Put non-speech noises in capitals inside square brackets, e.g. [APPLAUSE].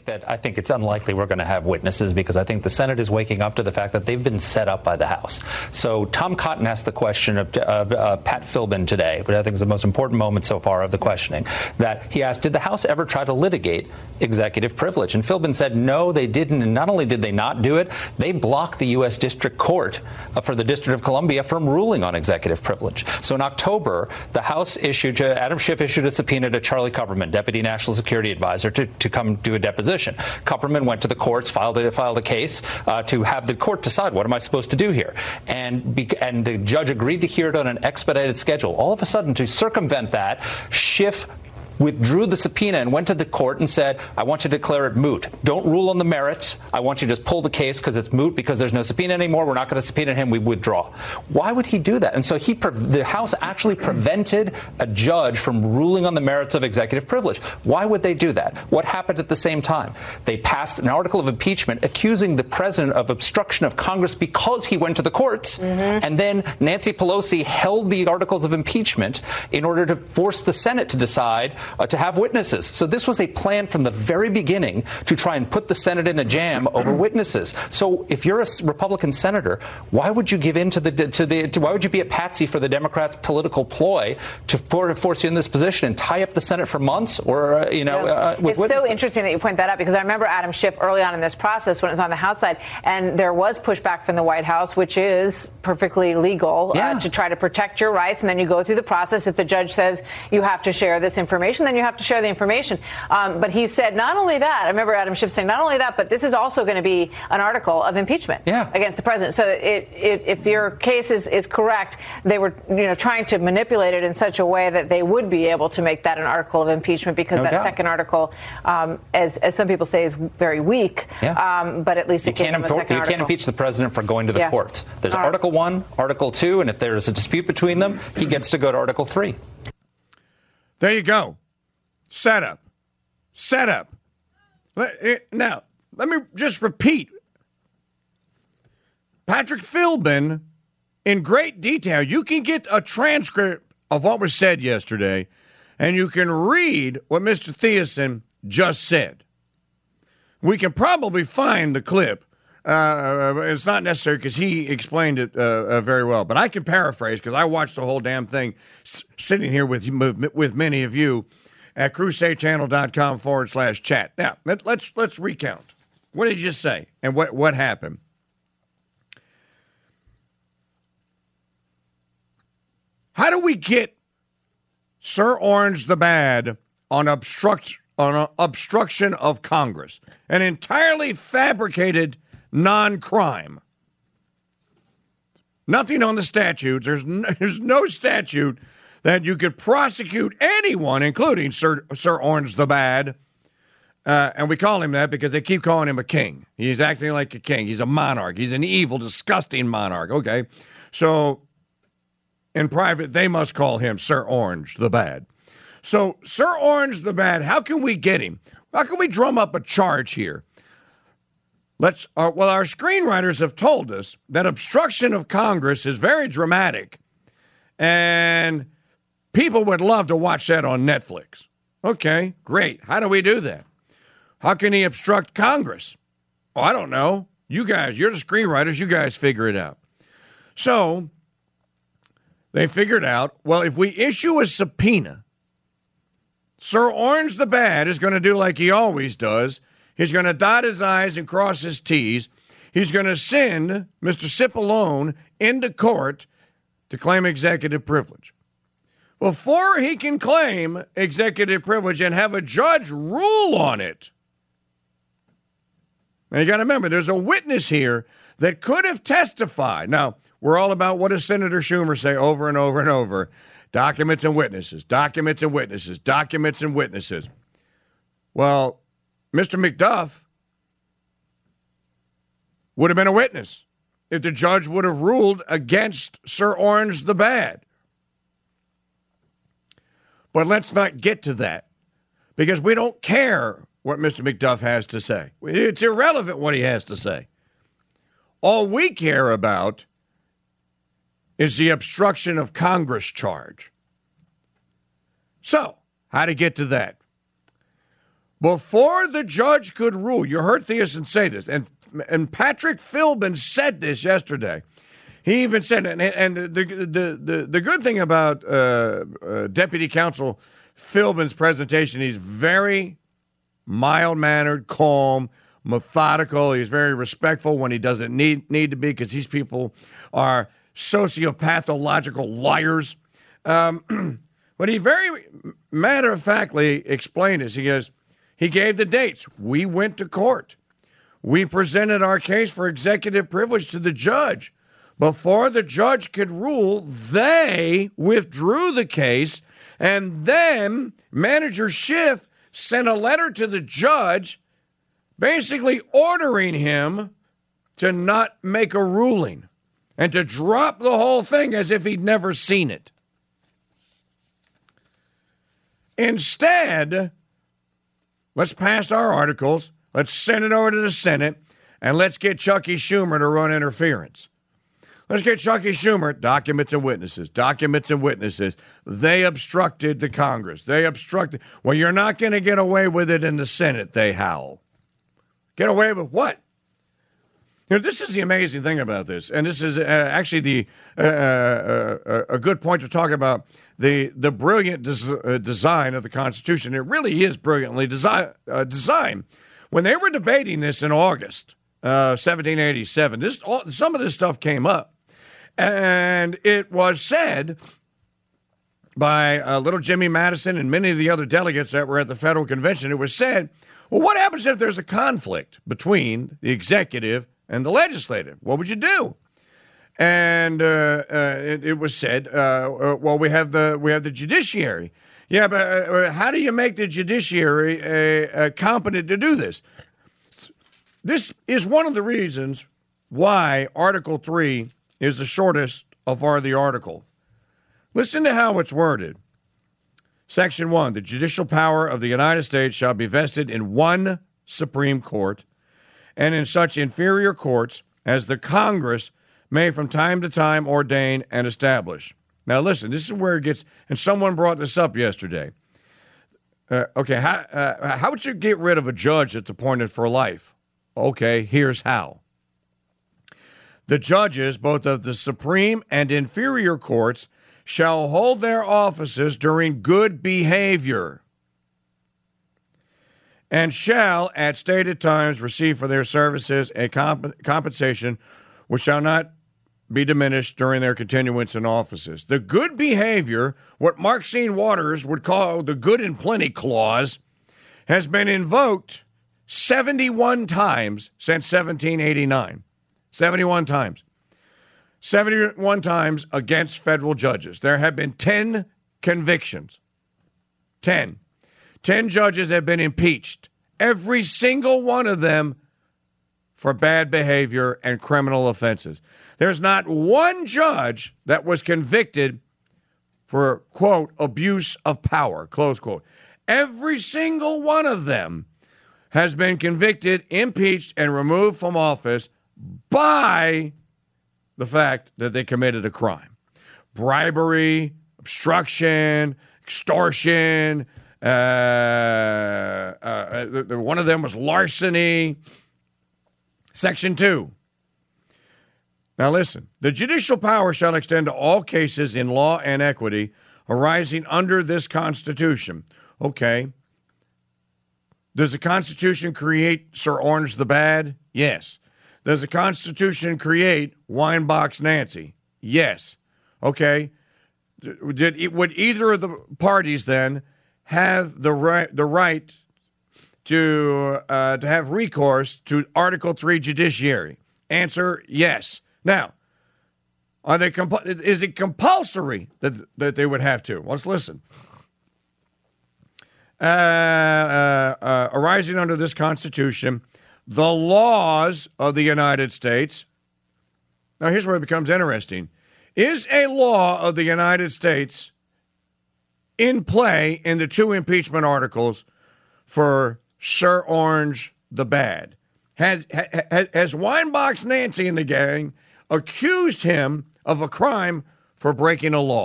think that I think it's unlikely we're going to have witnesses because I think the Senate is waking up to the fact that they've been set up by the House. So Tom Cotton asked the question of, uh, Pat Philbin today, but I think it's the most important moment so far of the questioning. That he asked, did the House ever try to litigate executive privilege? And Philbin said, no, they didn't. And not only did they not do it, they blocked the U.S. District Court uh, for the District of Columbia from ruling on executive privilege. So in October, the House issued, Adam Schiff issued a subpoena to Charlie Kupperman, Deputy National Security Advisor, to, to come do a deposition. Kupperman went to the courts, filed a, filed a case uh, to have the court decide what am I supposed to do here. And, be, and the judge agreed to hear it on an expedited schedule. All of a sudden, to circumvent that, Schiff withdrew the subpoena and went to the court and said, I want you to declare it moot. Don't rule on the merits. I want you to just pull the case because it's moot because there's no subpoena anymore. We're not going to subpoena him. We withdraw. Why would he do that? And so he, the House actually prevented a judge from ruling on the merits of executive privilege. Why would they do that? What happened at the same time? They passed an article of impeachment accusing the president of obstruction of Congress because he went to the courts. Mm-hmm. And then Nancy Pelosi held the articles of impeachment in order to force the Senate to decide uh, to have witnesses. So this was a plan from the very beginning to try and put the Senate in a jam over witnesses. So if you're a Republican senator, why would you give in to the to the to, why would you be a patsy for the Democrats' political ploy to force you in this position and tie up the Senate for months or uh, you know yeah. uh, with It's witnesses? so interesting that you point that out because I remember Adam Schiff early on in this process when it was on the House side and there was pushback from the White House, which is perfectly legal uh, yeah. to try to protect your rights, and then you go through the process. If the judge says you have to share this information information, then you have to share the information. Um, but he said not only that, I remember Adam Schiff saying not only that, but this is also going to be an article of impeachment yeah. against the president. So it, it, if your case is, is correct, they were you know trying to manipulate it in such a way that they would be able to make that an article of impeachment because no that doubt. second article, um, as, as some people say, is very weak. Yeah. Um, but at least you it can't, impor- you can't impeach the president for going to the yeah. courts. There's All Article 1, Article 2, and if there's a dispute between them, he gets to go to Article 3. There you go. Setup. Setup. Now, let me just repeat. Patrick Philbin, in great detail, you can get a transcript of what was said yesterday, and you can read what Mr. Thiessen just said. We can probably find the clip. Uh, it's not necessary because he explained it uh, uh, very well, but I can paraphrase because I watched the whole damn thing s- sitting here with with many of you at crusadechannel.com forward slash chat. Now, let, let's let's recount. What did you say and what, what happened? How do we get Sir Orange the Bad on obstruct on obstruction of Congress? An entirely fabricated non-crime. Nothing on the statutes. There's no, [LAUGHS] there's no statute that you could prosecute anyone, including Sir, Sir Orange the Bad. Uh, and we call him that because they keep calling him a king. He's acting like a king. He's a monarch. He's an evil, disgusting monarch. Okay. So in private, they must call him Sir Orange the Bad. So, Sir Orange the Bad, how can we get him? How can we drum up a charge here? Let's. Uh, well, our screenwriters have told us that obstruction of Congress is very dramatic, and people would love to watch that on Netflix. Okay, great. How do we do that? How can he obstruct Congress? Oh, I don't know. You guys, you're the screenwriters. You guys figure it out. So they figured out well, if we issue a subpoena, Sir Orange the Bad is going to do like he always does. He's going to dot his I's and cross his T's. He's going to send Mr. Cipollone into court to claim executive privilege. Before he can claim executive privilege and have a judge rule on it, now you got to remember, there's a witness here that could have testified. Now, we're all about what does Senator Schumer say over and over and over documents and witnesses, documents and witnesses, documents and witnesses. Well, Mr. McDuff would have been a witness if the judge would have ruled against Sir Orange the Bad. But let's not get to that because we don't care what Mr. McDuff has to say. It's irrelevant what he has to say. All we care about is the obstruction of Congress charge. So, how to get to that? before the judge could rule, you heard Thiessen say this, and and Patrick Philbin said this yesterday. He even said, and, and the, the, the, the good thing about uh, uh, Deputy Counsel Philbin's presentation, he's very mild mannered, calm, methodical. He's very respectful when he doesn't need, need to be because these people are sociopathological liars. Um, [CLEARS THROAT] but he very matter of factly explained this. He goes, he gave the dates. We went to court. We presented our case for executive privilege to the judge. Before the judge could rule, they withdrew the case, and then manager Schiff sent a letter to the judge basically ordering him to not make a ruling and to drop the whole thing as if he'd never seen it. Instead, let's pass our articles, let's send it over to the Senate, and let's get Chuckie Schumer to run interference. Let's get Chuckie Schumer, documents and witnesses, documents and witnesses. They obstructed the Congress. They obstructed. Well, you're not going to get away with it in the Senate, they howl. Get away with what? You know, this is the amazing thing about this, and this is uh, actually the uh, uh, uh a good point to talk about the the brilliant des- uh, design of the Constitution. It really is brilliantly desi- uh, designed. When they were debating this in August 1787, this all, some of this stuff came up. And it was said by uh, little Jimmy Madison and many of the other delegates that were at the federal convention, it was said, well, what happens if there's a conflict between the executive and the legislative? What would you do? And uh, uh, it, it, was said, uh, uh, well, we have the we have the judiciary. Yeah, but uh, how do you make the judiciary competent to do this? This is one of the reasons why Article Three is the shortest of our the article. Listen to how it's worded. Section 1 The judicial power of the United States shall be vested in one Supreme Court and in such inferior courts as the Congress may from time to time ordain and establish. Now, listen, this is where it gets, and someone brought this up yesterday. Uh, okay, how, uh, how would you get rid of a judge that's appointed for life? Okay, here's how. The judges, both of the Supreme and inferior courts, shall hold their offices during good behavior and shall, at stated times, receive for their services a comp- compensation which shall not be diminished during their continuance in offices. The good behavior, what Maxine Waters would call the good and plenty clause, has been invoked 71 times since 1789. 71 times. 71 times against federal judges. There have been 10 convictions. 10. 10 judges have been impeached. Every single one of them for bad behavior and criminal offenses. There's not one judge that was convicted for, quote, abuse of power, close quote. Every single one of them has been convicted, impeached, and removed from office by the fact that they committed a crime bribery, obstruction, extortion. Uh, uh, uh, one of them was larceny. Section 2. Now, listen the judicial power shall extend to all cases in law and equity arising under this Constitution. Okay. Does the Constitution create Sir Orange the Bad? Yes. Does the Constitution create Winebox Nancy? Yes. Okay. Did would either of the parties then have the right the right to uh, to have recourse to Article Three judiciary? Answer: Yes. Now, are they comp- is it compulsory that that they would have to? Let's listen. Uh, uh, uh arising under this Constitution, the laws of the United States. Now, here's where it becomes interesting. Is a law of the United States in play in the two impeachment articles for Sir Orange the Bad? Has, has, has Winebox Nancy and the gang accused him of a crime for breaking a law?